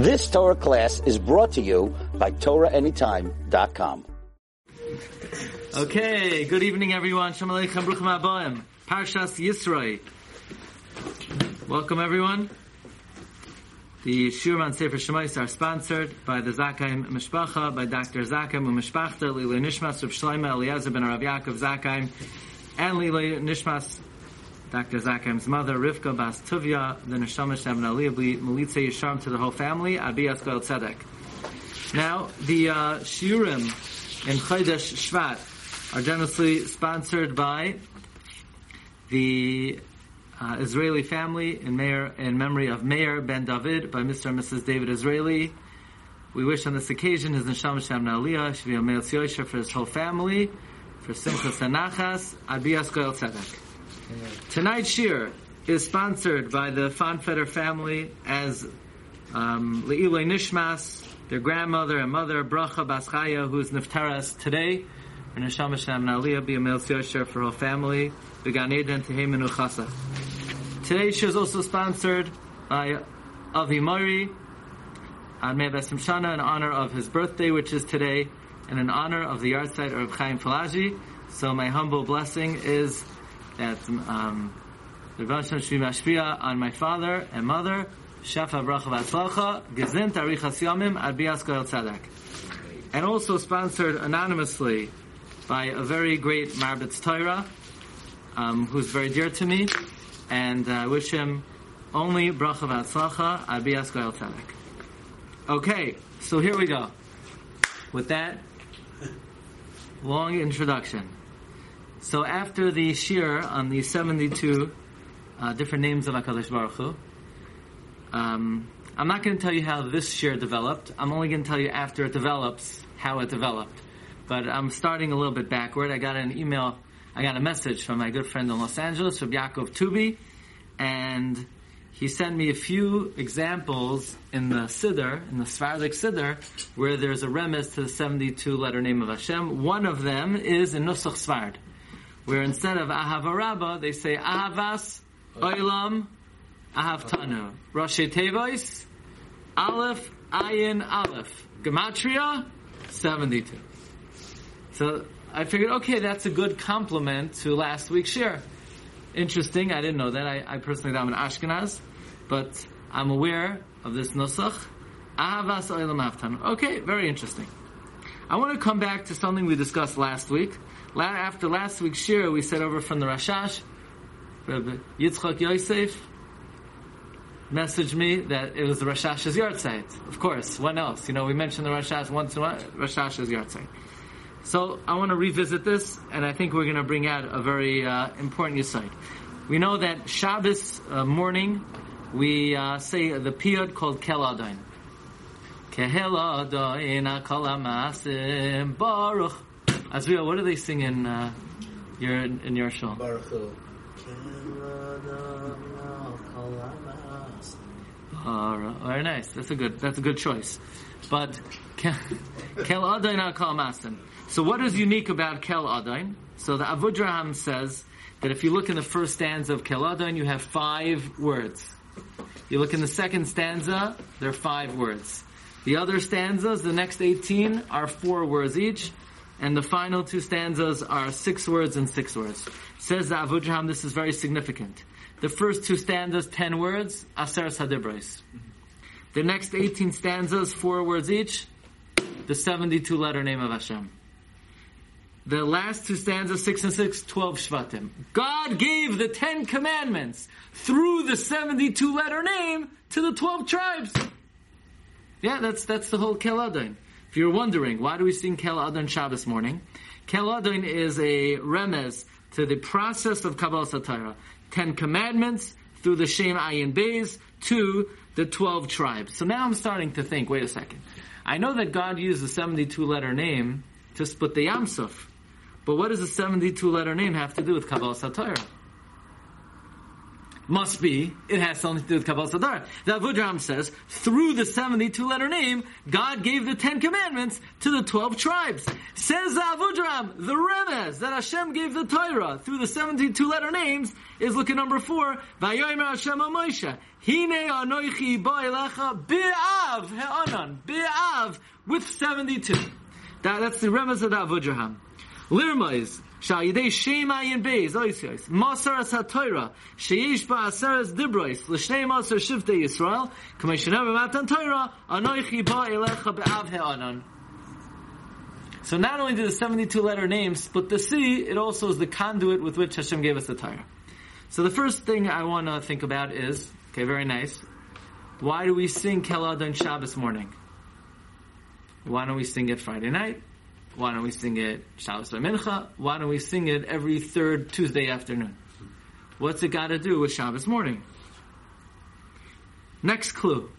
This Torah class is brought to you by TorahAnytime.com. Okay, good evening everyone. Shalom Aleichem, Bruchim. Parshas Yisroi. Welcome everyone. The Shurman Sefer Shemais are sponsored by the Zakaim Mishpacha, by Dr. Zakaim Umishpachta, Lili Nishmas, Rav Shloima Eliezer ben Rav Yaakov Zakaim, and Lili Nishmas, Dr. Zakaim's mother, Rivka Bas Tuvia, the Neshama Shem Aliyah, Melitza Yisharm to the whole family, Abiyas Goel Tzedek. Now, the uh, Shiurim in Chodesh Shvat are generously sponsored by the uh, Israeli family in, Meir, in memory of Meir Ben David by Mr. and Mrs. David Israeli. We wish on this occasion his Neshama Shem Aliyah should Meil Yosher for his whole family, for Simchas and Nachas, Abiyas Goel Tzedek. Tonight's shir is sponsored by the Fonfeder family as um, Nishmas, their grandmother and mother, Bracha Baschaya, who is Niftaras today, and Neshama Shem Aliyah be a Meil Yosher for her family, Began Eden Tehei Chasa. Today's shir is also sponsored by Avi Mori on Mei Besim Shana in honor of his birthday, which is today, and in honor of the yahrzeit of Chaim Falaji. So my humble blessing is that um, the Rosh Mashpia on my father and mother, Shafa Bracha Vatzlacha, Gezint Arichas Yomim Adbias Goel Tzedek. And also sponsored anonymously by a very great Marbitz Torah, um, who's very dear to me, and I uh, wish him only Bracha Vatzlacha Adbias Goel Tzedek. Okay, so here we go. With that long introduction. So after the shir on the 72 uh, different names of HaKadosh Baruch Hu, um, I'm not going to tell you how this shir developed. I'm only going to tell you after it develops how it developed. But I'm starting a little bit backward. I got an email, I got a message from my good friend in Los Angeles, from Yaakov Tubi, and he sent me a few examples in the Siddur, in the Sephardic Siddur, where there's a remez to the 72 letter name of Hashem. One of them is in Nusach Sfard where instead of Ahavarabba, they say Ahavas, Oilam, Ahavtanu. Rashi Tevois, Aleph, Ayin, Aleph. Gematria, 72. So I figured, okay, that's a good compliment to last week's share. Interesting, I didn't know that. I, I personally I'm an Ashkenaz, but I'm aware of this Nusach. Ahavas, Oilam. Okay, very interesting. I want to come back to something we discussed last week, after last week's shir, we said over from the Rashash, Rabbi Yitzchak Yosef messaged me that it was the Rashash's yahrzeit. Of course, when else? You know, we mentioned the Rashash once in a while, Rashash's yahrzeit. So I want to revisit this, and I think we're going to bring out a very uh, important insight. We know that Shabbos uh, morning, we uh, say the piyut called Kel Adain Baruch Azriel, what do they sing in uh, your in your shul? Uh, very nice. That's a good. That's a good choice. But kel adain masim. So what is unique about kel adain? So the Avudraham says that if you look in the first stanza of kel adain, you have five words. You look in the second stanza, there are five words. The other stanzas, the next 18, are four words each and the final two stanzas are six words and six words. Says the Avudraham, this is very significant. The first two stanzas, ten words, Aser Sadibrais. The next 18 stanzas, four words each, the 72 letter name of Hashem. The last two stanzas, six and six, 12 Shvatim. God gave the Ten Commandments through the 72 letter name to the 12 tribes. Yeah, that's, that's the whole Keladin. If you're wondering, why do we sing Kel Adon Shabbos morning? Kel Adon is a remez to the process of Kabbalas HaTorah. Ten Commandments through the Shem Ayin Beis to the twelve tribes. So now I'm starting to think, wait a second. I know that God used the 72 letter name to split the Yamsuf. But what does the 72 letter name have to do with Kabbalas HaTorah? Must be it has something to do with Kabbalas HaTorah. The Avudraham says, through the 72 letter name, God gave the Ten Commandments to the 12 tribes. Says the Avudraham, the Remez that Hashem gave the Torah through the 72 letter names is look at number four, Vayomer Hashem Moshe. Hine anoichi ba'elecha bi'av he'anan. Bi'av with 72. That, that's the Remez of the Avudraham. Lirmais, Sha'yidei Shem Ayin Beis, Oisyos, Masaras HaTorah, Sheyesh Ba'asaras Dibrois, L'shnei Masar Shivtei Yisrael, K'may Shenever Matan Torah, Anoichi Ba'elecha Be'av He'anan. So not only do the 72 letter names but the sea, it also is the conduit with which Hashem gave us the Torah. So the first thing I want to think about is, okay, very nice. Why do we sing Kel Adon Shabbos morning? Why don't we sing it Friday night? Why don't we sing it Shabbos Mincha? Why don't we sing it every third Tuesday afternoon? What's it got to do with Shabbos morning? Next clue.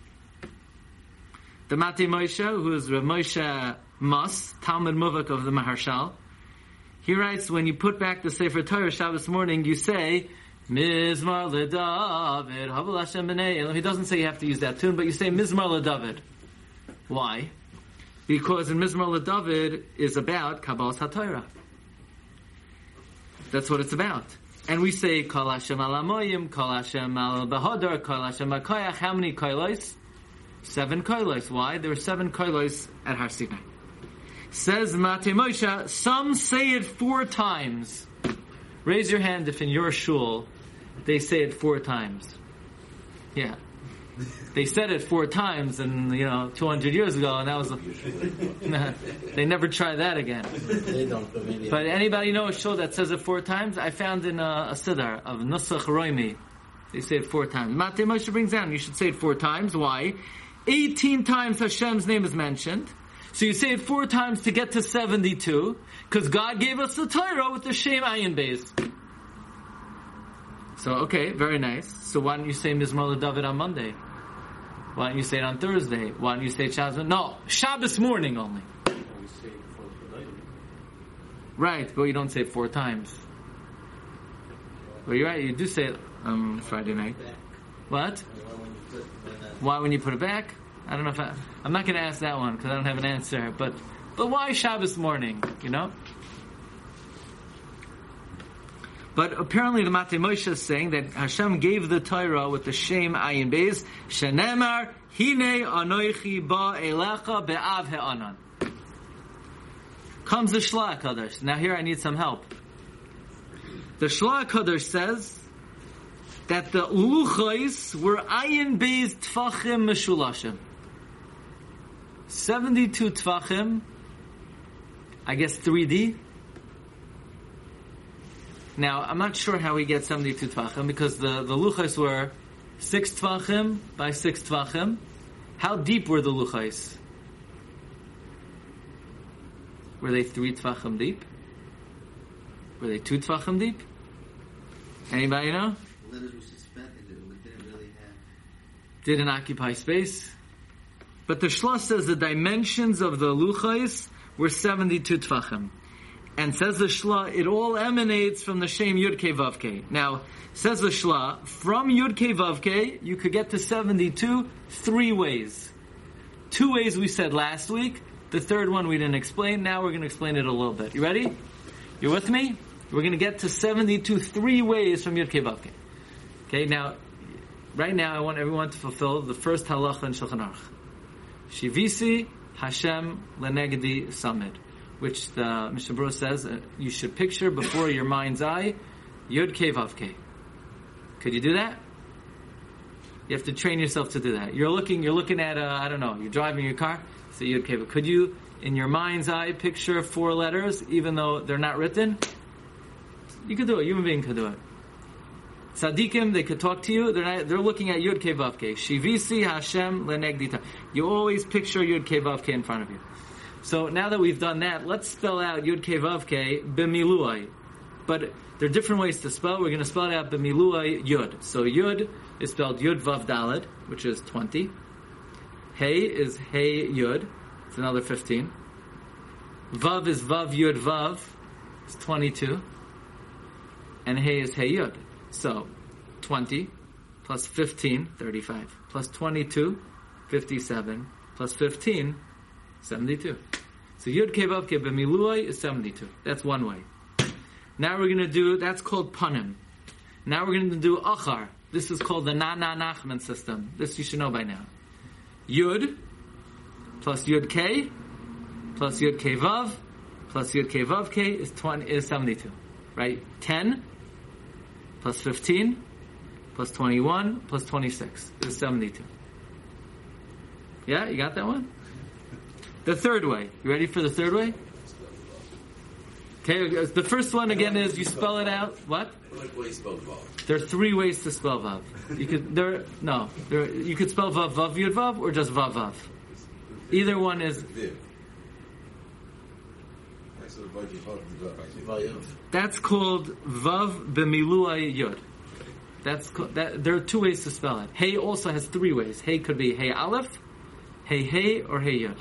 The Mate Moshe, who is Rav Moshe Mas, Talmud Muvak of the Maharshal, he writes, when you put back the Sefer Torah Shabbos morning, you say, Mizmor LeDavid, Havel Hashem He doesn't say you have to use that tune, but you say Mizmor LeDavid. Why? Because in Mizmar LeDavid is about Kabbalah HaTorah. That's what it's about. And we say, Kol Hashem al Amoyim, Kol Hashem al Bahadar, Kol Hashem al Koyach. How many koilos? Seven koilos. Why? There are seven koilos at Har Sinai. Says Mate Moshe, some say it four times. Raise your hand if in your shul they say it four times. Yeah. They said it four times and, you know, 200 years ago and that was, a, they never try that again. They don't, but. But anybody know a shul that says it four times? I found in uh, a, a siddur of Nusach Roimi. They say it four times. Mate Moshe brings down, you should say it four times. Why? 18 times Hashem's name is mentioned. So you say it four times to get to 72, because God gave us the Torah with the Shem Ayin Beis. So, okay, very nice. So why don't you say Mizmor David on Monday? Why don't you say it on Thursday? Why don't you say Shabbos? No, Shabbos morning only. Right, but you don't say it four times. Well, you're right, you do say it um, Friday night. What? Why when you put it back? I don't know if I, I'm not going to ask that one because I don't have an answer. But but why Shabbos morning? You know. But apparently the Mate Moshe is saying that Hashem gave the Torah with the Shem Ayin Beis Shenemar Hine Anoichi Ba Elecha Be'av He'anan. Comes the Shla Kadosh. Now here I need some help. The Shla Kadosh says that the Luchais were Ayin Beis Tfachim Meshulashim. 72 Tvachim, I guess 3D. Now, I'm not sure how we get 72 Tvachim because the, the Luchais were 6 Tvachim by 6 Tvachim. How deep were the Luchais? Were they 3 Tvachim deep? Were they 2 Tvachim deep? Anybody know? Didn't occupy space. But the Shla says the dimensions of the Luchais were 72 Tvachim. And says the Shla, it all emanates from the Shem Yud Kei Vav Kei. Now, says the Shla, from Yud Kei Vav Kei, you could get to 72 three ways. Two ways we said last week. The third one we didn't explain. Now we're going to explain it a little bit. You ready? You with me? We're going to get to 72 three ways from Yud Kei Vav Kei. Okay, now, right now I want everyone to fulfill the first halacha in Shulchan Aruch. Shivisi Hashem Lenegedi Samid, which the Mishnah says uh, you should picture before your mind's eye Yud Kei Vav Kei. Could you do that? You have to train yourself to do that. You're looking, you're looking at, I don't know, you're driving your car, so Yud Vav. Could you, in your mind's eye, picture four letters, even though they're not written? You could do it. Human being could do it. Tzaddikim, they could talk to you. They're not, they're looking at Yud Kei Vav Kei. Shivisi Hashem lenegdita. You always picture Yud Kei Vav Kei in front of you. So now that we've done that, let's spell out Yud Kei Vav Kei b'miluai. But there are different ways to spell. We're going to spell it out b'miluai Yud. So Yud is spelled Yud Vav Daled, which is 20. Hey is Hey Yud. It's another 15. Vav is Vav Yud Vav. It's 22. And Hey is Hey Yud. So, 20 plus 15, 35, plus 22, 57, plus 15, 72. So Yud Kei Vav is 72. That's one way. Now we're going to do, that's called Panim. Now we're going to do Achar. This is called the Na Na Nachman system. This you should know by now. Yud plus Yud K plus Yud K Vav plus Yud K K is 20, is 72. Right? 10 plus 15 plus 21 plus 26 is 72. Yeah, you got that one? The third way. You ready for the third way? Okay, uh, the first one again is you spell it out. What? Like way spelled vav. There are three ways to spell vav. You could there no there you could spell vav vav yud vav or just vav vav. Either one is. That's called vav b'milua yud. That's that. There are two ways to spell it. Hey also has three ways. Hey could be hey aleph, hey hey, or hey yud.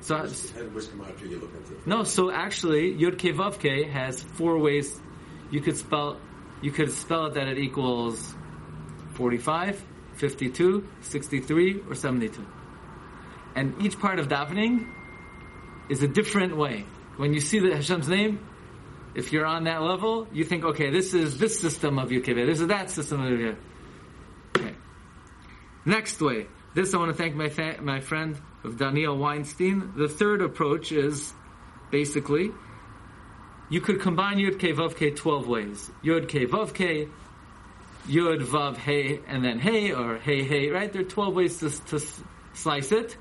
So And which you look at? no, so actually yud ke vav ke has four ways. You could spell you could spell it that it equals 45, 52, 63, or 72. And each part of davening is a different way. When you see the Hashem's name, if you're on that level, you think, okay, this is this system of Keveh, this is that system of Yud Okay. Next way. This I want to thank my fa- my friend of Daniel Weinstein. The third approach is basically you could combine Yud K Vav K 12 ways. Yud K Vav K, Yud Vav Hey, and then Hey, or Hey Hey, right? There are 12 ways to, to slice it.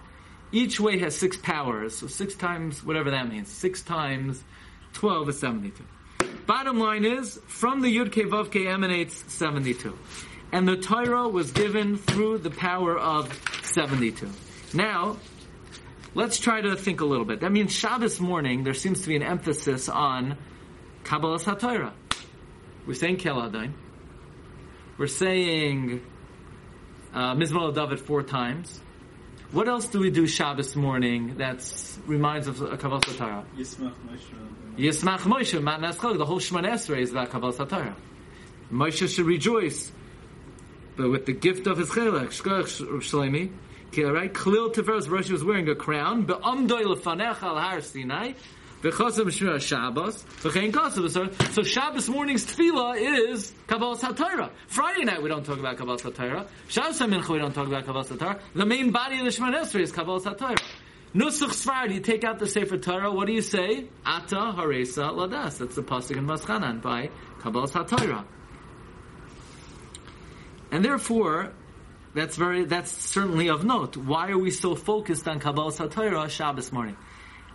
Each way has six powers, so six times, whatever that means. Six times 12 is 72. Bottom line is, from the Yud K Vav K emanates 72. And the Torah was given through the power of 72. Now, let's try to think a little bit. That means Shabbos morning, there seems to be an emphasis on Kabbalah HaTorah. We're saying Keladain. We're saying uh, Mizmor David four times. What else do we do Shabbos morning that reminds of uh, Kabbalah HaTorah? Yismach Moshe. Yismach Moshe, Matnas the whole Shemona Esrei is about Kabbalah HaTorah. Moshe should rejoice, but with the gift of his chelek, Shkoch Shleimi, okay, right? Khalil Tiferes Rosh was wearing a crown, be'amdoi lefanecha al har Sinai, v'chosam shmir Shabbos, v'chein v'sor. So Shabbos morning's tefillah is Kabbalah HaTorah. Friday night we don't talk about Kabbalah HaTorah. Shabbos HaMincha we don't talk about Kabbalah HaTorah. The main body of the Shemona Esrei is Kabbalah HaTorah. Nusach Sfard, you take out the Sefer Torah, what do you say? Ata Haresa Ladas. That's the Pasuk in Maschanan by Kabbalah HaTorah. And therefore, that's very, that's certainly of note. Why are we so focused on Kabbalah HaTorah Shabbos morning?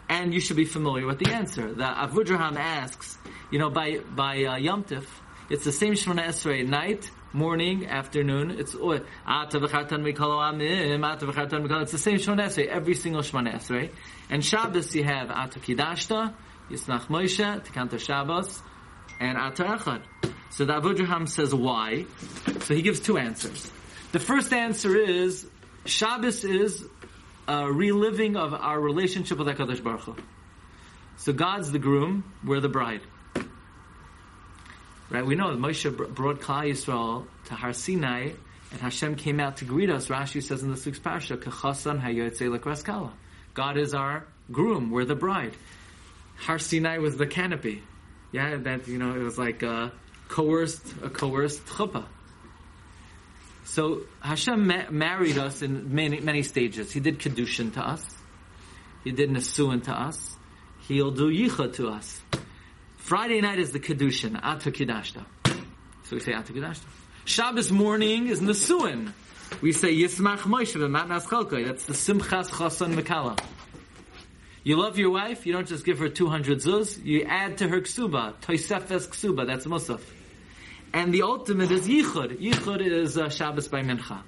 And you should be familiar with the answer. The Avudraham asks, you know, by, by uh, Yom Tif, it's the same Shemona Esrei, night, morning, afternoon. It's oh. It's the same Shemona Esrei, every single Shemona Esrei. And Shabbos you have Ata Kidashta, Yismach Moshe, Tikanta Shabbos, and Ata Echad. So the Avudraham says why. So he gives two answers. The first answer is Shabbos is a reliving of our relationship with HaKadosh Baruch Hu. So God's the groom, we're the bride. Right? We know that Moshe brought Klal Yisrael to Har Sinai, and Hashem came out to greet us. Rashi says in the sixth parsha, "Kechasan hayotzei lekraskala." God is our groom, we're the bride. Har Sinai was the canopy. Yeah, that you know, it was like a coerced, a coerced chuppah. So Hashem ma- married us in many many stages. He did kedushin to us. He did nesuin to us. He'll do yichud to us. Friday night is the kedushin, ata. So we say ata. Shabbos morning is nesuin. We say yismach Moshe v'matnas chalkoi. That's the simchas chasan mekala. You love your wife, you don't just give her 200 zuz, you add to her ksuba, toisefes ksuba, that's musaf. And the ultimate is yichud. Yichud is uh, Shabbos by mincha.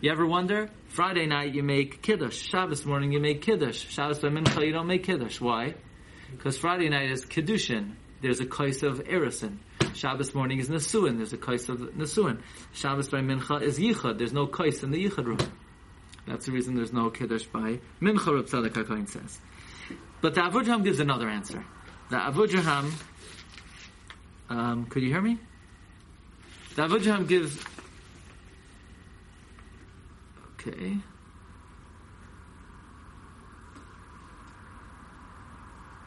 You ever wonder? Friday night you make kiddush. Shabbos morning you make kiddush. Shabbos by mincha you don't make kiddush. Why? Because Friday night is kiddushin. There's a kais of erison. Shabbos morning is nesuin. There's a kais of nesuin. Shabbos by mincha is yichud. There's no kais in the yichud room. That's the reason there's no kiddush by mincha. Reb Tzadok says. But the Avudraham gives another answer. The Avudraham, um, could you hear me? The Avudraham gives Okay.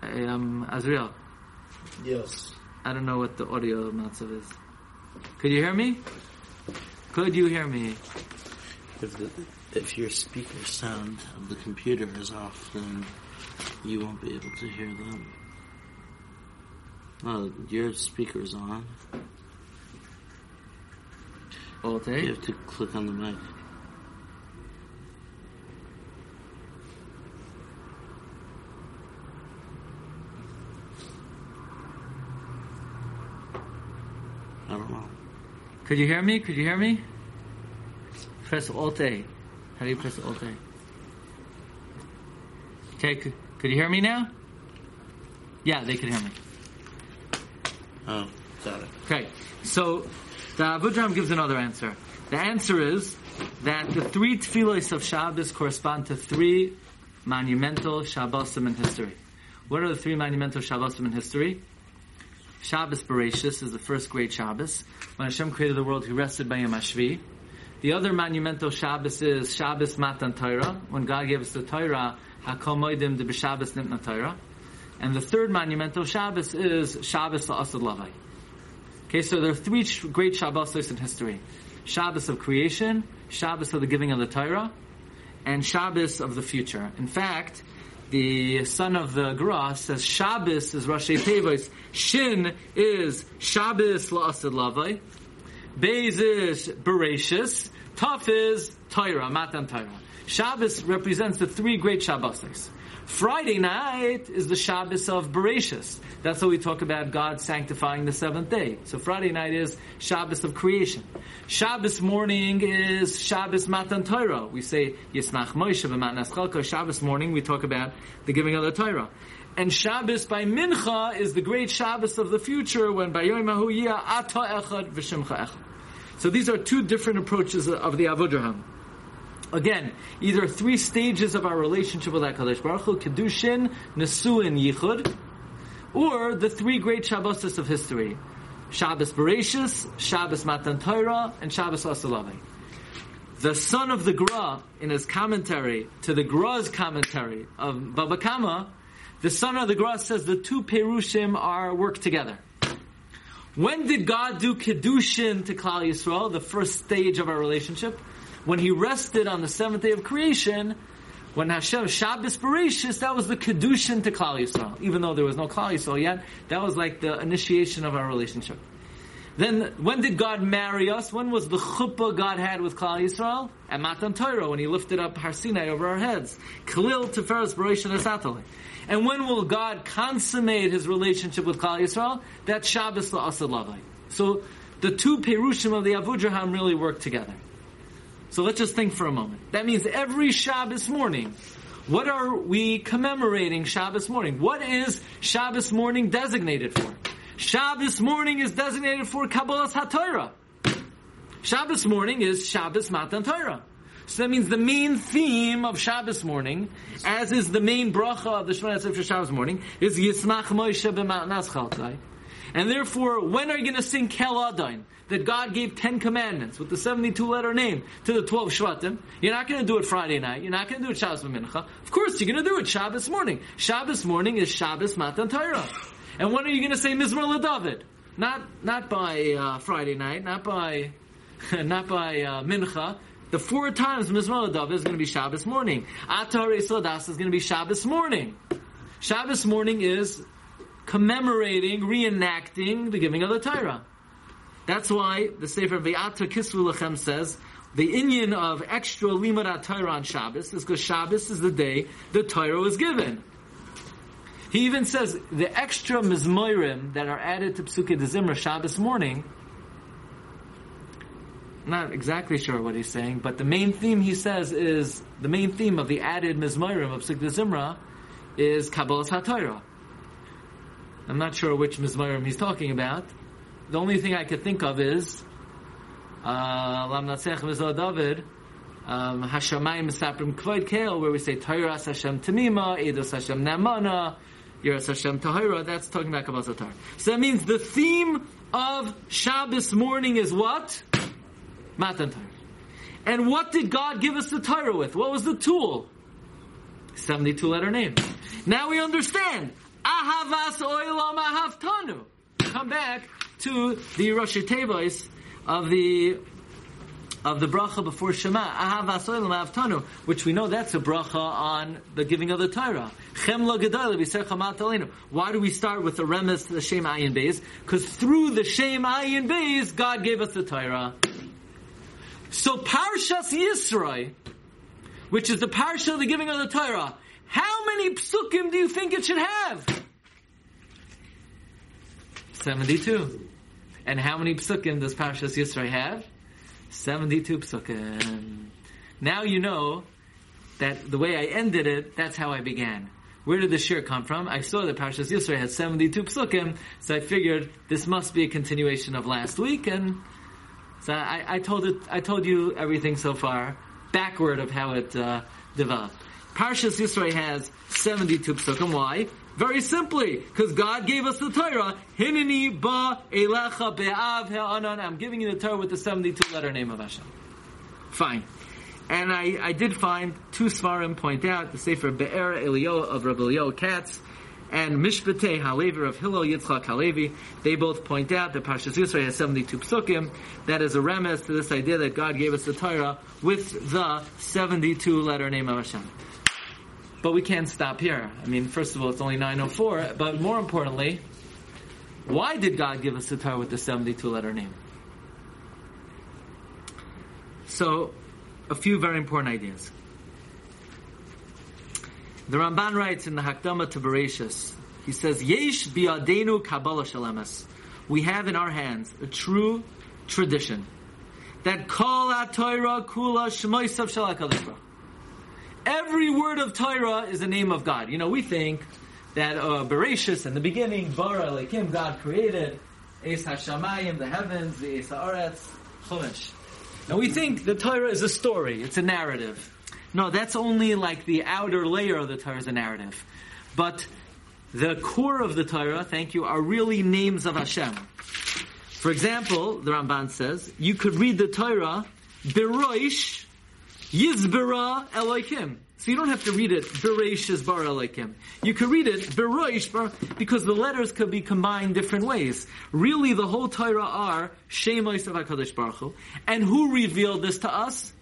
Hey, um, Azriel, Yes. I don't know what the audio matzav is. Could you hear me? Could you hear me? If the, if your speaker sound of the computer is off, then you won't be able to hear them. Oh, your speaker's on. You have to click on the mic. I don't know. Could you hear me? Could you hear me? Press Alt A. How do you press Alt A? Okay, could, could you hear me now? Yeah, they could hear me. Oh, got it. Okay, so the uh, Avudraham gives another answer. The answer is that the three tefillos of Shabbos correspond to three monumental Shabbosim in history. What are the three monumental Shabbosim in history? Shabbos Bereshis is the first great Shabbos. When Hashem created the world, He rested by Yom Hashvi. The other monumental Shabbos is Shabbos Matan Torah. When God gave us the Torah, Hakol Moedim de B'Shabbos Nitna Torah. And the third monumental Shabbos is Shabbos La'asad Lavai. Okay, so there are three great Shabbosos in history. Shabbos of creation, Shabbos of the giving of the Torah, and Shabbos of the future. In fact, the son of the Gra says Shabbos is Rashi Tevos, Shin is Shabbos La'asad Lavai, Beis is Bereshis, Taf is Torah, Matan Torah. Shabbos represents the three great Shabbosos. Friday night is the Shabbos of Bereshis. That's how we talk about God sanctifying the seventh day. So Friday night is Shabbos of creation. Shabbos morning is Shabbos Matan Torah. We say Yismach Moshe v'Matnas Chalka. Shabbos morning we talk about the giving of the Torah. And Shabbos by Mincha is the great Shabbos of the future when by Yom Ata Echad v'Shimcha Echad. So these are two different approaches of the Avudraham. Again, either three stages of our relationship with HaKadosh Baruch Hu, Kedushin, Nesuin, Yichud, or the three great Shabbosos of history. Shabbos Bereshis, Shabbos Matan Torah, and Shabbos Asalavai. The son of the Gra, in his commentary to the Gra's commentary of Baba Kama, the son of the Gra says the two Perushim are work together. When did God do Kedushin to Klal Yisrael, the first stage of our relationship? When He rested on the seventh day of creation, when Hashem Shabbos Bereshis, that was the Kedushin to Klal Yisrael. Even though there was no Klal Yisrael yet, that was like the initiation of our relationship. Then, when did God marry us? When was the chuppah God had with Klal Yisrael? At Matan Torah, when He lifted up Har Sinai over our heads. Khalil Tiferes Bereshit Asatale. And when will God consummate His relationship with Klal Yisrael? That's Shabbos La'asad Lavai. So, the two Perushim of the Avudraham really work together. So let's just think for a moment. That means every Shabbos morning, what are we commemorating Shabbos morning? What is Shabbos morning designated for? Shabbos morning is designated for Kabbalas HaTorah. Shabbos morning is Shabbos Matan Torah. So that means the main theme of Shabbos morning, as is the main bracha of the Shemona Esrei for Shabbos morning, is Yismach Moshe b'Matnas Chalkai. And therefore, when are you going to sing Kel Adain? That God gave ten commandments with the 72 letter name to the 12 Shvatim. You're not going to do it Friday night. You're not going to do it Shabbos Mincha. Of course, you're going to do it Shabbos morning. Shabbos morning is Shabbos Matan Torah. And when are you going to say Mizmor LeDavid? Not, not by uh, Friday night, not by, not by uh, Mincha. The four times Mizmor LeDavid is going to be Shabbos morning. Atar Esodas is going to be Shabbos morning. Shabbos morning is commemorating, reenacting the giving of the Torah. That's why the Sefer Ve'ata Kisvu Lechem says the Inyan of extra Limud Torah on Shabbos is because Shabbos is the day the Torah was given. He even says the extra mizmorim that are added to Psuke de Zimra Shabbos morning. Not exactly sure what he's saying, but the main theme he says is the main theme of the added mizmorim of Psuke de Zimra is Kabbalas HaTorah. I'm not sure which mizmorim he's talking about. The only thing I could think of is Lam Natzech Mizah David, um, Hashemayim Misaprim Kvoid Kale, where we say Torah Hashem Tamima, Eidos Hashem Namana, Yiras Hashem Tahira. That's talking about Kabbalah Torah. So that means the theme of Shabbos morning is what? Matan Torah. And what did God give us the Torah with? What was the tool? 72 letter name. Now we understand. Ahavas oilam ahavtanu. Come back to the Rosh Tevos of the of the bracha before Shema, Ahavas oilam ahavtanu, which we know that's a bracha on the giving of the Torah. Why do we start with the remes, to the Shem Ayin Beis? Because through the Shem Ayin Beis, God gave us the Torah. So Parshas Yisroi, which is the parsha of the giving of the Torah, how many psukim do you think it should have? 72. And how many psukim does Parshas Yisroi have? 72 psukim. Now you know that the way I ended it, that's how I began. Where did the shir come from? I saw that Parshas Yisroi had 72 psukim, so I figured this must be a continuation of last week, and so I, I told it, I told you everything so far, backward of how it uh, developed. Parshas Yisroi has 72 psukim. Why? Very simply, because God gave us the Torah. Hineni ba elecha be'av ha'anan. I'm giving you the Torah with the 72 letter name of Hashem. Fine. And I, I did find two Svarim point out, the Sefer Be'er Elio of Rabbi Elio Katz, and Mishpatei Halevi of Hillel Yitzchak Halevi, they both point out that Parshas Yisrael has 72 psukim. That is a remes to this idea that God gave us the Torah with the 72 letter name of Hashem. But we can't stop here. I mean, first of all, it's only 904, but more importantly, why did God give us the Torah with the 72 letter name? So, a few very important ideas. The Ramban writes in the Hakdama to Bereshis, he says, Yesh biadenu Kabbalah shalemes. We have in our hands a true tradition that kol Torah kula shmoisav Hu. Every word of Torah is the name of God. You know, we think that uh, Bereshis in the beginning, Bara Elohim, God created Es Hashamayim, the heavens, the Es Haaretz, Chumash. Now we think the Torah is a story, it's a narrative. No, that's only like the outer layer of the Torah is a narrative. But the core of the Torah, thank you, are really names of Hashem. For example, the Ramban says, you could read the Torah, Beroish, Yizbera Elohim. So you don't have to read it, Bereish is Bar Elohim. You could read it, Bereish Bar, because the letters could be combined different ways. Really, the whole Torah are Shemois of HaKadosh Baruch Hu. And who revealed this to us?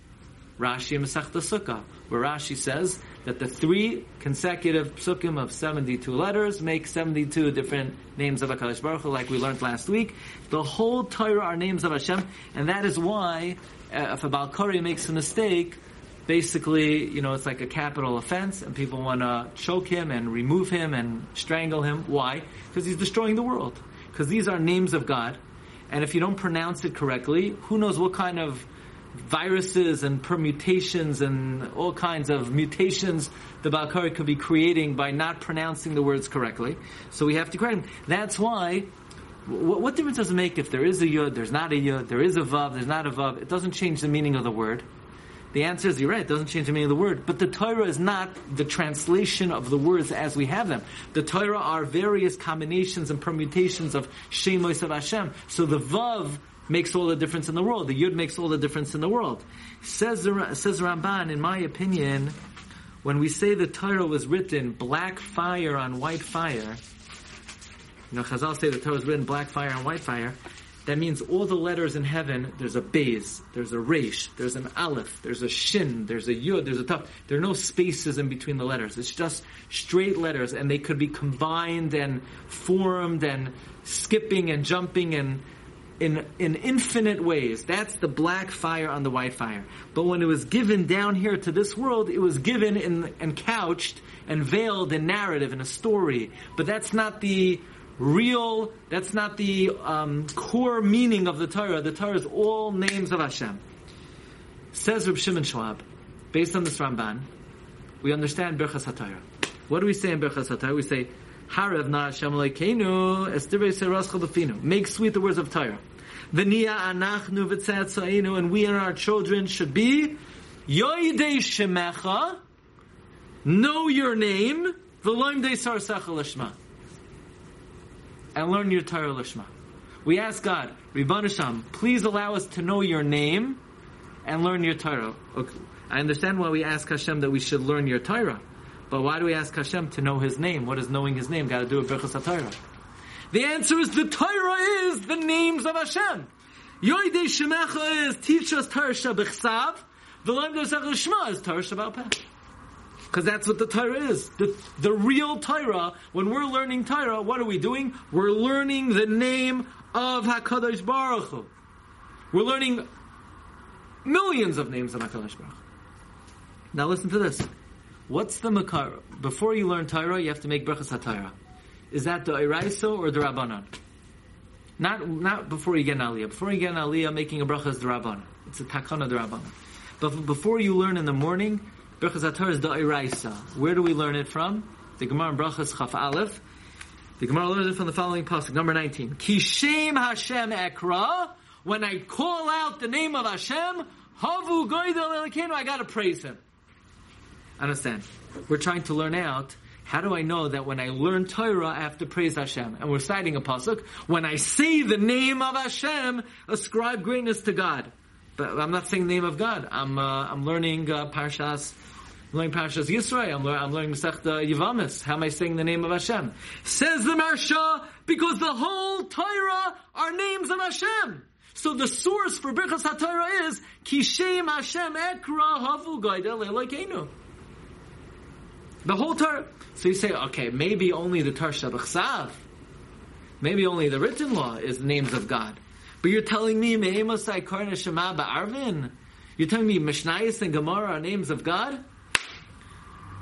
Rashi Masechta Sukkah, where Rashi says that the three consecutive psukim of 72 letters make 72 different names of HaKadosh Baruch Hu, like we learned last week. The whole Torah are names of Hashem, and that is why, uh, if a Ba'al Korei makes a mistake, basically, you know, it's like a capital offense, and people want to choke him and remove him and strangle him. Why? Because he's destroying the world. Because these are names of God, and if you don't pronounce it correctly, who knows what kind of viruses and permutations and all kinds of mutations the Ba'al Korei could be creating by not pronouncing the words correctly. So we have to correct them. That's why what, what, difference does it make if there is a yud, there's not a yud, there is a vav, there's not a vav? It doesn't change the meaning of the word. The answer is you're right, it doesn't change the meaning of the word. But the Torah is not the translation of the words as we have them. The Torah are various combinations and permutations of Shemois of Hashem. So the vav makes all the difference in the world. The Yud makes all the difference in the world. Says, says Ramban, in my opinion, when we say the Torah was written black fire on white fire, you know, Chazal say the Torah is written black fire and white fire, that means all the letters in heaven, there's a Beis, there's a Resh, there's an Aleph, there's a Shin, there's a Yud, there's a Tav. There are no spaces in between the letters. It's just straight letters, and they could be combined and formed and skipping and jumping and in, in infinite ways. That's the black fire on the white fire. But when it was given down here to this world, it was given in, and couched and veiled in narrative, in a story. But that's not the real, that's not the um, core meaning of the Torah. The Torah is all names of Hashem. Says Reb Shimon Schwab, based on this Ramban, we understand Birchas HaTorah. What do we say in Birchas HaTorah? We say, Harev na Hashem leikeinu estivei seras chalafinu. Make sweet the words of Torah. V'niya anachnu v'tzatzayinu, and we and our children should be yoidei shemecha, know your name, v'loim dei sarsecha lishma, and learn your Torah lishma. We ask God, Hashem, please allow us to know your name, and learn your Torah. Okay. I understand why we ask Hashem that we should learn your Torah. But why do we ask Hashem to know His name? What does knowing His name got to do with Berachas HaTorah? The answer is the Torah is the names of Hashem. Yoidei Shemecha is teach us Torah Shebichsav. The Lemdos Shema is Torah Shabbat because that's what the Torah is. The, the real Torah, when we're learning Torah, what are we doing? We're learning the name of HaKadosh Baruch Hu. We're learning millions of names of HaKadosh Baruch. Now listen to this. What's the Makar? Before you learn Torah, you have to make Brachas HaTorah. Is that the Iraiso or the Rabbanon? Not, not before you get an Aliyah. Before you get an Aliyah, making a Bracha is the Rabbanon. It's a Takana the Rabbanon. But before you learn in the morning, Brachas HaTorah is the Iraisa. Where do we learn it from? The Gemara in Brachas Chaf Aleph. The Gemara learns it from the following pasuk, number 19. Kishem Hashem Ekra. When I call out the name of Hashem, Havu Goydel Elikenu, I gotta praise Him. Understand? We're trying to learn out how do I know that when I learn Torah, I have to praise Hashem? And we're citing a pasuk. When I say the name of Hashem, ascribe greatness to God. But I'm not saying the name of God. I'm uh, I'm learning uh, Parshas, learning Parshas Yisrael. I'm, lear- I'm learning Masechta Yivamis. How am I saying the name of Hashem? Says the Maharsha, because the whole Torah are names of Hashem. So the source for Birchas HaTorah is Kishem Hashem Ekra Havu Gaidel Elokeinu. The whole Torah. So you say, okay, maybe only the Torah Shabbat Maybe only the written law is the names of God. But you're telling me Me'emasai Karna Shema Ba'arvin? You're telling me Mishnayos and Gemara are names of God?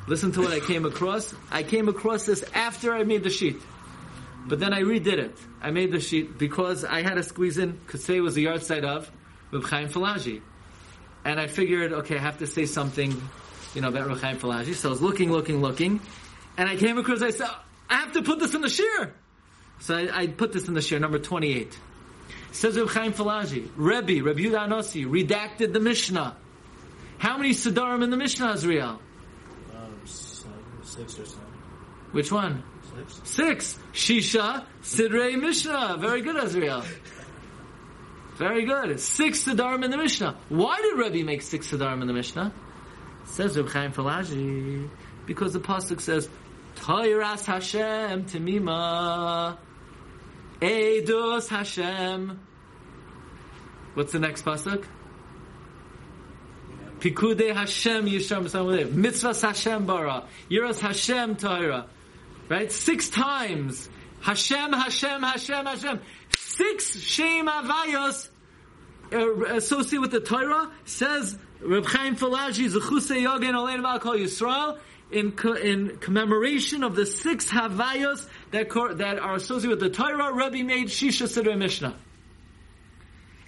Listen to what I came across. I came across this after I made the sheet. But then I redid it. I made the sheet because I had to squeeze in, because today was the yahrzeit of Reb Chaim Falaji. And I figured, okay, I have to say something, you know, about Reb Chaim Falaji. So I was looking, looking, looking. And I came across, I said, I have to put this in the shir. So I, I put this in the shir, number 28. Says Reb Chaim Falaji, Rebbe, Reb Yudah Anossi, redacted the Mishnah. How many Sedarim in the Mishnah, Azriel? Seven, six or seven. Which one? Six. Six. Shisha, Sidrei Mishnah. Very good, Azriel. Very good. Six Sedarim in the Mishnah. Why did Rebbe make six Sedarim in the Mishnah? Says Reb Chaim Falaji, because the pasuk says, Toiras Hashem Temima, Eidos Hashem. What's the next pasuk? Pikude Hashem Yisham Samalev. Mitzvahs Hashem Bara. Yiras Hashem Torah. Right? Six times. Hashem, Hashem, Hashem, Hashem. Six Shem Havayos uh, associated with the Torah says Reb Chaim Falaji Zechuse Yogen Olein Kol Yisrael in co- in commemoration of the six Havayos that cor- that are associated with the Torah. Rabbi made Shisha Siddur Mishnah.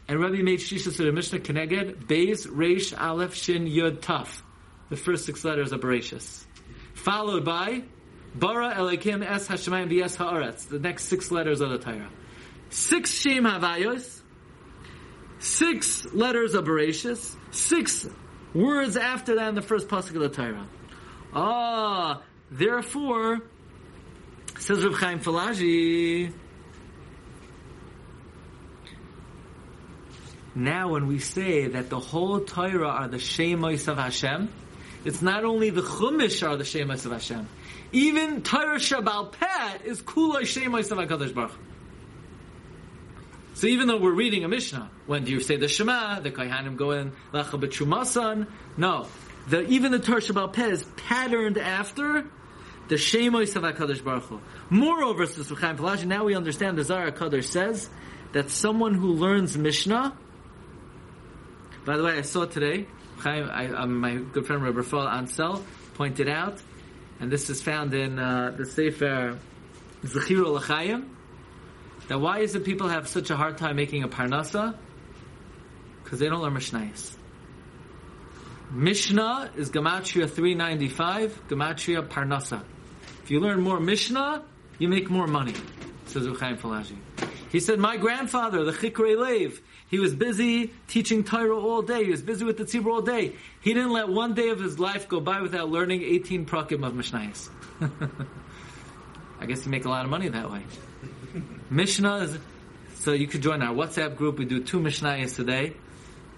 And Rabbi made Shisha Siddur Mishnah Keneged Beis Reish Aleph Shin Yud Taf, the first six letters of Bereshis, followed by Bara Elikim Es Hashemayim V'Es Haaretz, the next six letters of the Torah. Six Shem Havayos, six letters of Bereshis, six words after that in the first pasuk of the Torah. Ah, therefore, says Reb Chaim Falaji. Now, when we say that the whole Torah are the Shemos of Hashem, it's not only the Chumash are the Shemos of Hashem. Even Torah Shabbal Pet is Kula Shemos of HaKadosh Baruch So even though we're reading a Mishnah, when do you say the Shema? The Kohanim go in Lecha B'Trumasan? No. The, even the Torah Shabbal Peh is patterned after the Shemois of HaKadosh Baruch Hu. Moreover, says Chaim now we understand the Zohar HaKadosh says that someone who learns Mishnah, by the way, I saw today, I, um, my good friend Rabbi Rafael Ansel pointed out, and this is found in uh, the Sefer Zechir L'chaim, that why is it people have such a hard time making a parnasa? Because they don't learn Mishnayos. Mishnah is Gematria 395, Gematria Parnasa. If you learn more Mishnah, you make more money, says Reb Chaim Falaji. He said, my grandfather, the Chikrei Lev, he was busy teaching Torah all day. He was busy with the tzibur all day. He didn't let one day of his life go by without learning 18 prakim of Mishnayos. I guess you make a lot of money that way. Mishnah is, so you could join our WhatsApp group. We do two Mishnayos a day.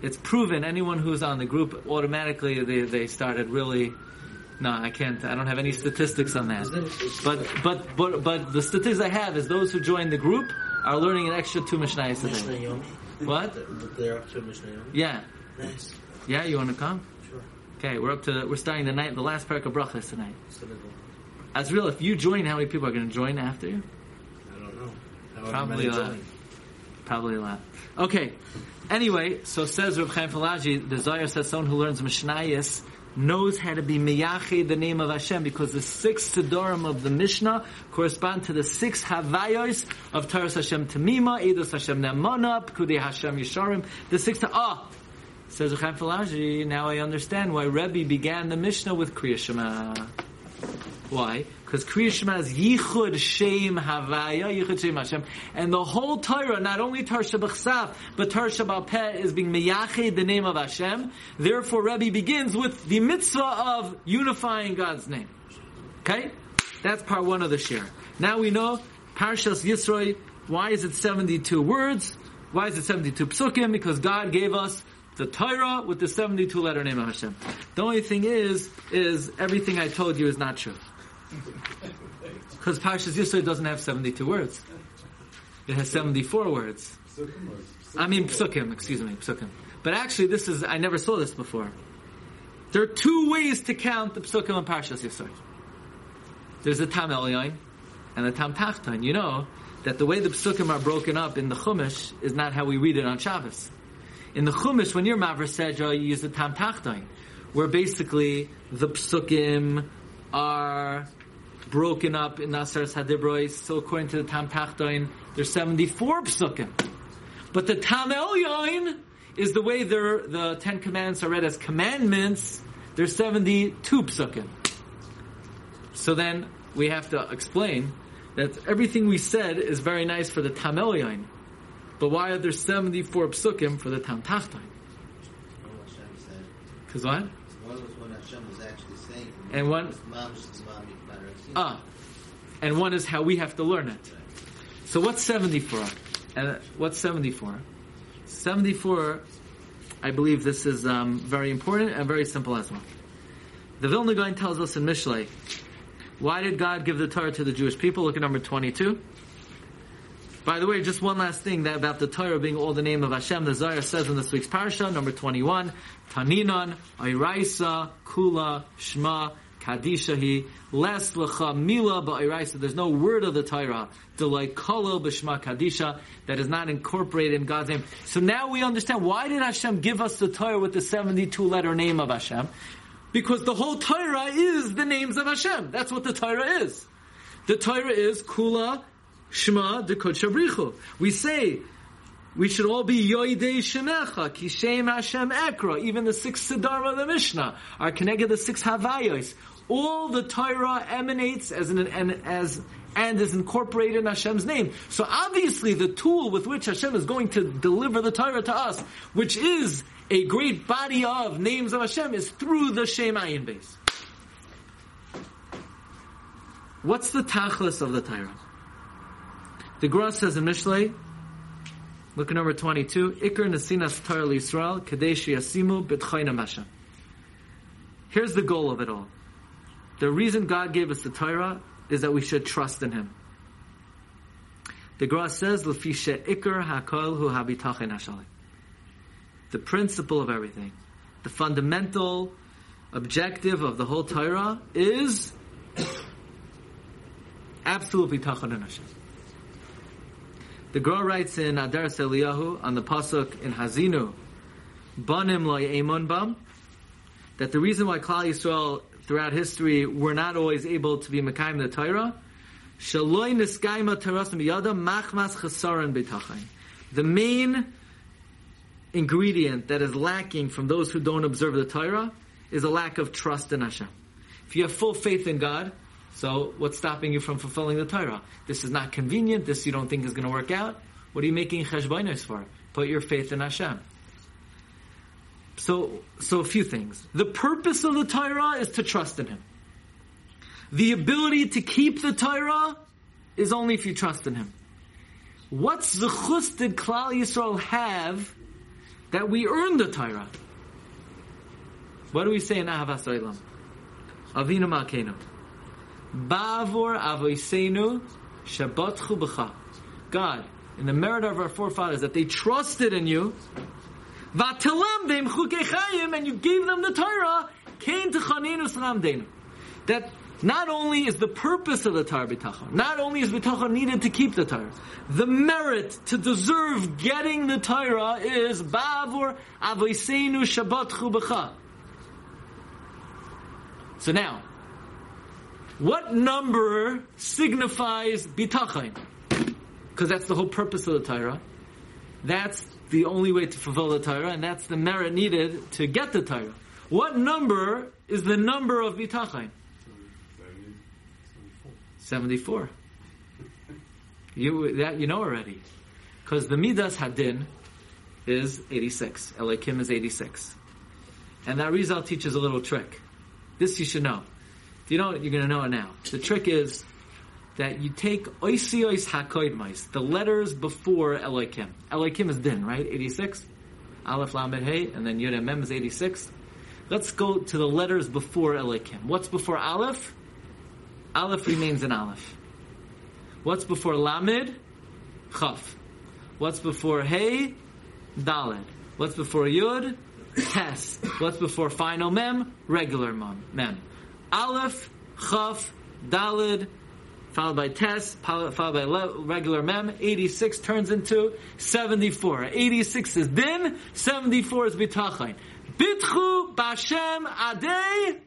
it's proven anyone who's on the group automatically they, they started really. No, I can't. I don't have any statistics on that. But but but but the statistics I have is those who join the group are learning an extra two mishnayos today. What? They're up to Mishnah Yeah, Nice. yeah. You want to come? Sure. Okay, we're up to we're starting the night the last parak of brachas tonight. Real, if you join, how many people are going to join after you? I don't know. However Probably a lot. join. Probably a lot. Okay. Anyway, so says Reb Chaim Falaji, the Zohar says someone who learns Mishnayos knows how to be miyached the name of Hashem because the six Sedarim of the Mishnah correspond to the six Havayos of Taras Hashem Tamima, Eidos Hashem Nemana, Pkudei Hashem Yisharim, the six, ah! Says Reb Chaim Falaji, now I understand why Rebbe began the Mishnah with Kriya Shema. Why? Because Kriya is Yichud Shem Havaya, Yichud Shem Hashem. And the whole Torah, not only Torah Shebichsav, but Tarsha B'peh is being Meyached, the name of Hashem. Therefore, Rebbe begins with the mitzvah of unifying God's name. Okay? That's part one of the share. Now we know Parshas Yisroi, why is it 72 words? Why is it 72 psukim? Because God gave us the Torah with the 72 letter name of Hashem. The only thing is, is everything I told you is not true. Because Parshas Yisroi doesn't have 72 words. It has 74 words. I mean psukim, excuse me, psukim. But actually this is, I never saw this before. There are two ways to count the psukim in Parshas Yisroi. There's the Tam Elyon and the Tam Tachton. You know that the way the psukim are broken up in the Chumash is not how we read it on Shabbos. In the Chumash, when you're Mavra Sedra, oh, you use the Tam Tachton, where basically the psukim are broken up in Nasaras Hadibrois. So according to the Tam Tachton, there's 74 psukim. But the Tam Elyon is the way the Ten Commandments are read as commandments. There's 72 psukim. So then we have to explain that everything we said is very nice for the Tam Elyon. But why are there 74 psukim for the Tam Tachton? What Because what? One was when Hashem was actually saying. And one- is the mommy, matter of sin. Ah. And one is how we have to learn it. So what's 74? And uh, what's 74? 74, I believe this is um, very important and very simple as well. The Vilna Gaon tells us in Mishlei, why did God give the Torah to the Jewish people? Look at number 22. By the way, just one last thing that about the Torah being all the name of Hashem. The Zohar says in this week's parasha, number 21, Taninan, Ayraisa, Kula, Shma, Kadishahi, Les Lecha, Mila, Ba'iraisa. There's no word of the Torah, Delay Kolo, B'Shma, Kadisha, that is not incorporated in God's name. So now we understand why did Hashem give us the Torah with the 72 letter name of Hashem? Because the whole Torah is the names of Hashem. That's what the Torah is. The Torah is Kula, Shema, Dekot Shabrichu. We say, we should all be Yoidei Shemecha, Kishem Hashem Ekra. Even the six Siddhar of the Mishnah are connected the six Havayos. All the Torah emanates as an, and, as, and is incorporated in Hashem's name. So obviously the tool with which Hashem is going to deliver the Torah to us, which is a great body of names of Hashem, is through the Shem Ayin Beis. What's the tachlis of the Torah? The Gra says in Mishlei, look at number 22, Iker Nasinas Torah Yisrael, Kadesh Yasimu Hashem. Here's the goal of it all. The reason God gave us the Torah is that we should trust in Him. The Gra says, Lefisha Iker Hakol Hu Habitachin. The principle of everything, the fundamental objective of the whole Torah is absolutely Tachan Hashem. The Gra writes in Aderes Eliyahu on the pasuk in Haazinu, Banim lo Eimon bam, that the reason why Klal Yisrael throughout history were not always able to be Mekayim the Torah, Shaloi niskayma terasim yada machmas chesaron betachin. The main ingredient that is lacking from those who don't observe the Torah is a lack of trust in Hashem. If you have full faith in God, so what's stopping you from fulfilling the Torah? This is not convenient. This you don't think is going to work out. What are you making cheshbonos for? Put your faith in Hashem. So, so a few things. The purpose of the Torah is to trust in Him. The ability to keep the Torah is only if you trust in Him. What zechus did Klal Yisrael have that we earn the Torah. What do we say in Ahavas Olam? Avinu Malkeinu. Bavor Avoiseinu Shabbatchu B'cha. God, in the merit of our forefathers, that they trusted in you. Vatelam Dem Chukei Chayim, and you gave them the Torah. Kain Techaninu Salamdeinu. That not only is the purpose of the Torah B'tachon, not only is B'tachon needed to keep the Torah, the merit to deserve getting the Torah is Bavor Avoiseinu Shabbatchu B'cha. So now, what number signifies bitachon? Because that's the whole purpose of the Torah. That's the only way to fulfill the Torah, and that's the merit needed to get the Torah. What number is the number of bitachon? 74. You, that you know already. Because the Midas Hadin is 86. Elokim is 86. And that Rizal teaches a little trick. This you should know. If you know it, you're going to know it now. The trick is that you take oisiois hakoidmais, the letters before Elohim. Elohim is din, right? 86. Aleph Lamed Hey, and then Yud Mem is 86. Let's go to the letters before Elohim. What's before Aleph? Aleph remains an Aleph. What's before Lamed? Chaf. What's before Hey? Daled. What's before Yud? Tes. What's before final Mem? Regular mem. Aleph, Chaf, Daled, followed by Tes, followed by regular Mem. 86 turns into 74. 86 is Din, 74 is Bitachon. Bitchu Bashem Adei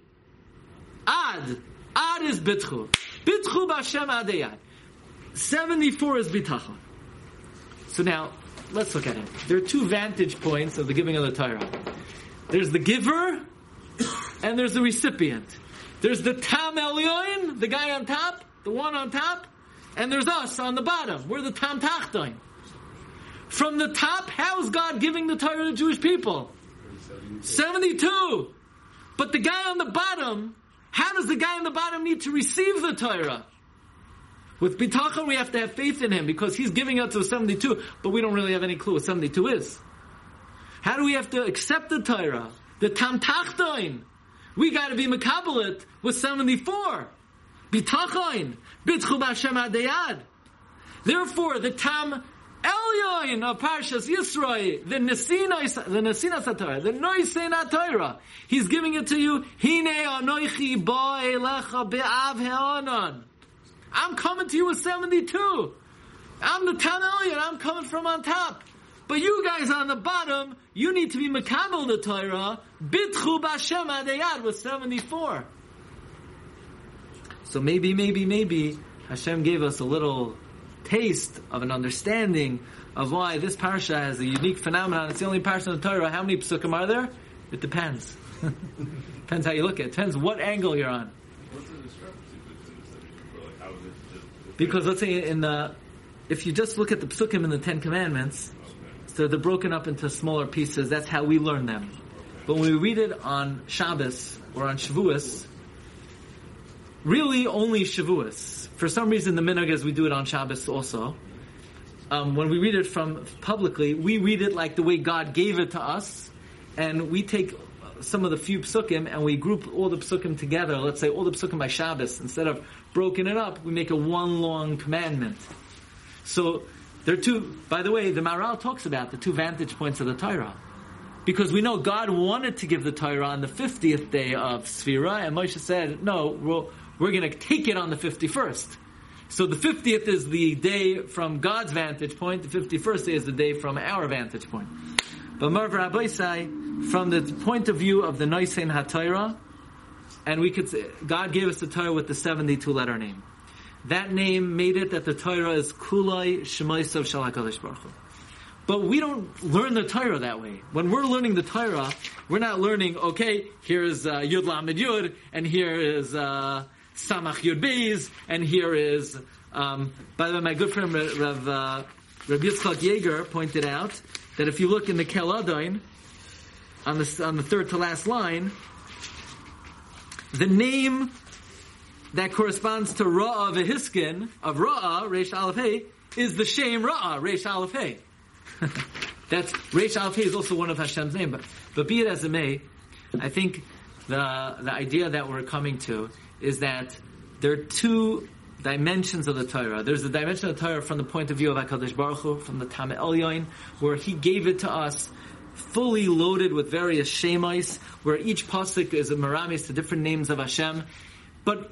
Ad. Ad is Bitchu. Bitchu Bashem Adei Ad. 74 is Bitachon. So now, let's look at it. There are two vantage points of the giving of the Torah. There's the giver, and there's the recipient. There's the Tam Elyon, the guy on top, the one on top, and there's us on the bottom. We're the Tam Tachtoin. From the top, how is God giving the Torah to Jewish people? 72. But the guy on the bottom, how does the guy on the bottom need to receive the Torah? With bitachon, we have to have faith in him because he's giving it to 72, but we don't really have any clue what 72 is. How do we have to accept the Torah? The Tam Tachtoin. We got to be makabelit with 74. Bitachon. Bitchu Hashem Adayad. Therefore, the Tam Elyon of Parshas Yisroi, the Nesina, the Nesina Satara, the Noisena Torah, he's giving it to you. Hine anoichi ba elecha be'av he'onon. I'm coming to you with 72. I'm the Tam Elyon. I'm coming from on top. But you guys on the bottom, you need to be Makabel the Torah, Bitchu Bashem Adayad was 74. So maybe, maybe, maybe Hashem gave us a little taste of an understanding of why this parsha has a unique phenomenon. It's the only parsha in the Torah. How many psukim are there? It depends. depends how you look at it. Depends what angle you're on. What's the surface? Because let's say in the, if you just look at the psukim in the Ten Commandments, so they're broken up into smaller pieces. That's how we learn them. But when we read it on Shabbos or on Shavuos, really only Shavuos. For some reason, the minhag is we do it on Shabbos also. Um, when we read it from publicly, we read it like the way God gave it to us, and we take some of the few psukim and we group all the psukim together. Let's say all the psukim by Shabbos. Instead of broken it up, we make a one long commandment. So there are two, by the way, the Maharal talks about the two vantage points of the Torah. Because we know God wanted to give the Torah on the 50th day of Sfira, and Moshe said, no, we're, we're going to take it on the 51st. So the 50th is the day from God's vantage point, the 51st day is the day from our vantage point. But Marv say, from the point of view of the Noisein HaTorah, and we could say, God gave us the Torah with the 72 letter name. That name made it that the Torah is Kulai Shemaisav Shalakadosh Baruch. But we don't learn the Torah that way. When we're learning the Torah, we're not learning, okay, here's uh, Yud Lamed Yud, and here is uh, Samach Yud Beis, and here is, um, by the way, my good friend Rav, uh, Rav Yitzchak Yeager pointed out that if you look in the Kel Adon, on the, on the third to last line, the name that corresponds to Ra'ah Vehiskin of Ra'ah, Reish Aleph Hey, is the Shem Ra'ah, Reish Aleph Hey. That's Reish Aleph Hey is also one of Hashem's name, but but be it as it may, I think the the idea that we're coming to is that there are two dimensions of the Torah. There's the dimension of the Torah from the point of view of Hakadosh Baruch Hu, from the Tame Elyon, where He gave it to us fully loaded with various shemais, where each pasuk is a maramis to different names of Hashem. But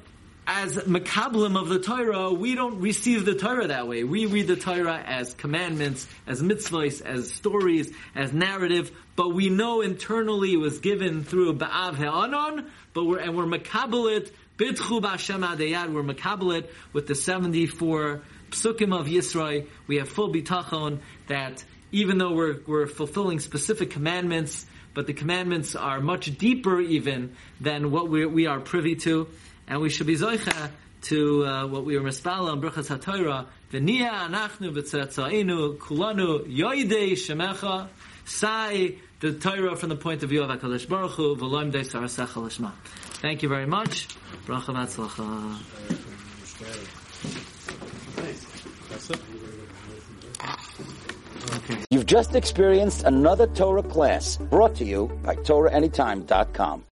as makablim of the Torah, we don't receive the Torah that way. We read the Torah as commandments, as mitzvahs, as stories, as narrative, but we know internally it was given through Ba'av He'anon, but we're, and we're makabel it, Bidchu B'Hashem Adayad, we're makabelit with the 74 psukim of Yisroi. We have full bitachon that even though we're, we're fulfilling specific commandments, but the commandments are much deeper even than what we, we are privy to and we should be zoicha to uh, what we were mispala on Birchas HaTorah, V'niya anachnu v'tzetzainu kulanu yoidei shemecha, sai the Torah from the point of view of HaKadosh Baruch Hu, v'loim dei sarasecha lishma. Thank you very much. Bracha v'atzlacha. You've just experienced another Torah class brought to you by TorahAnytime.com.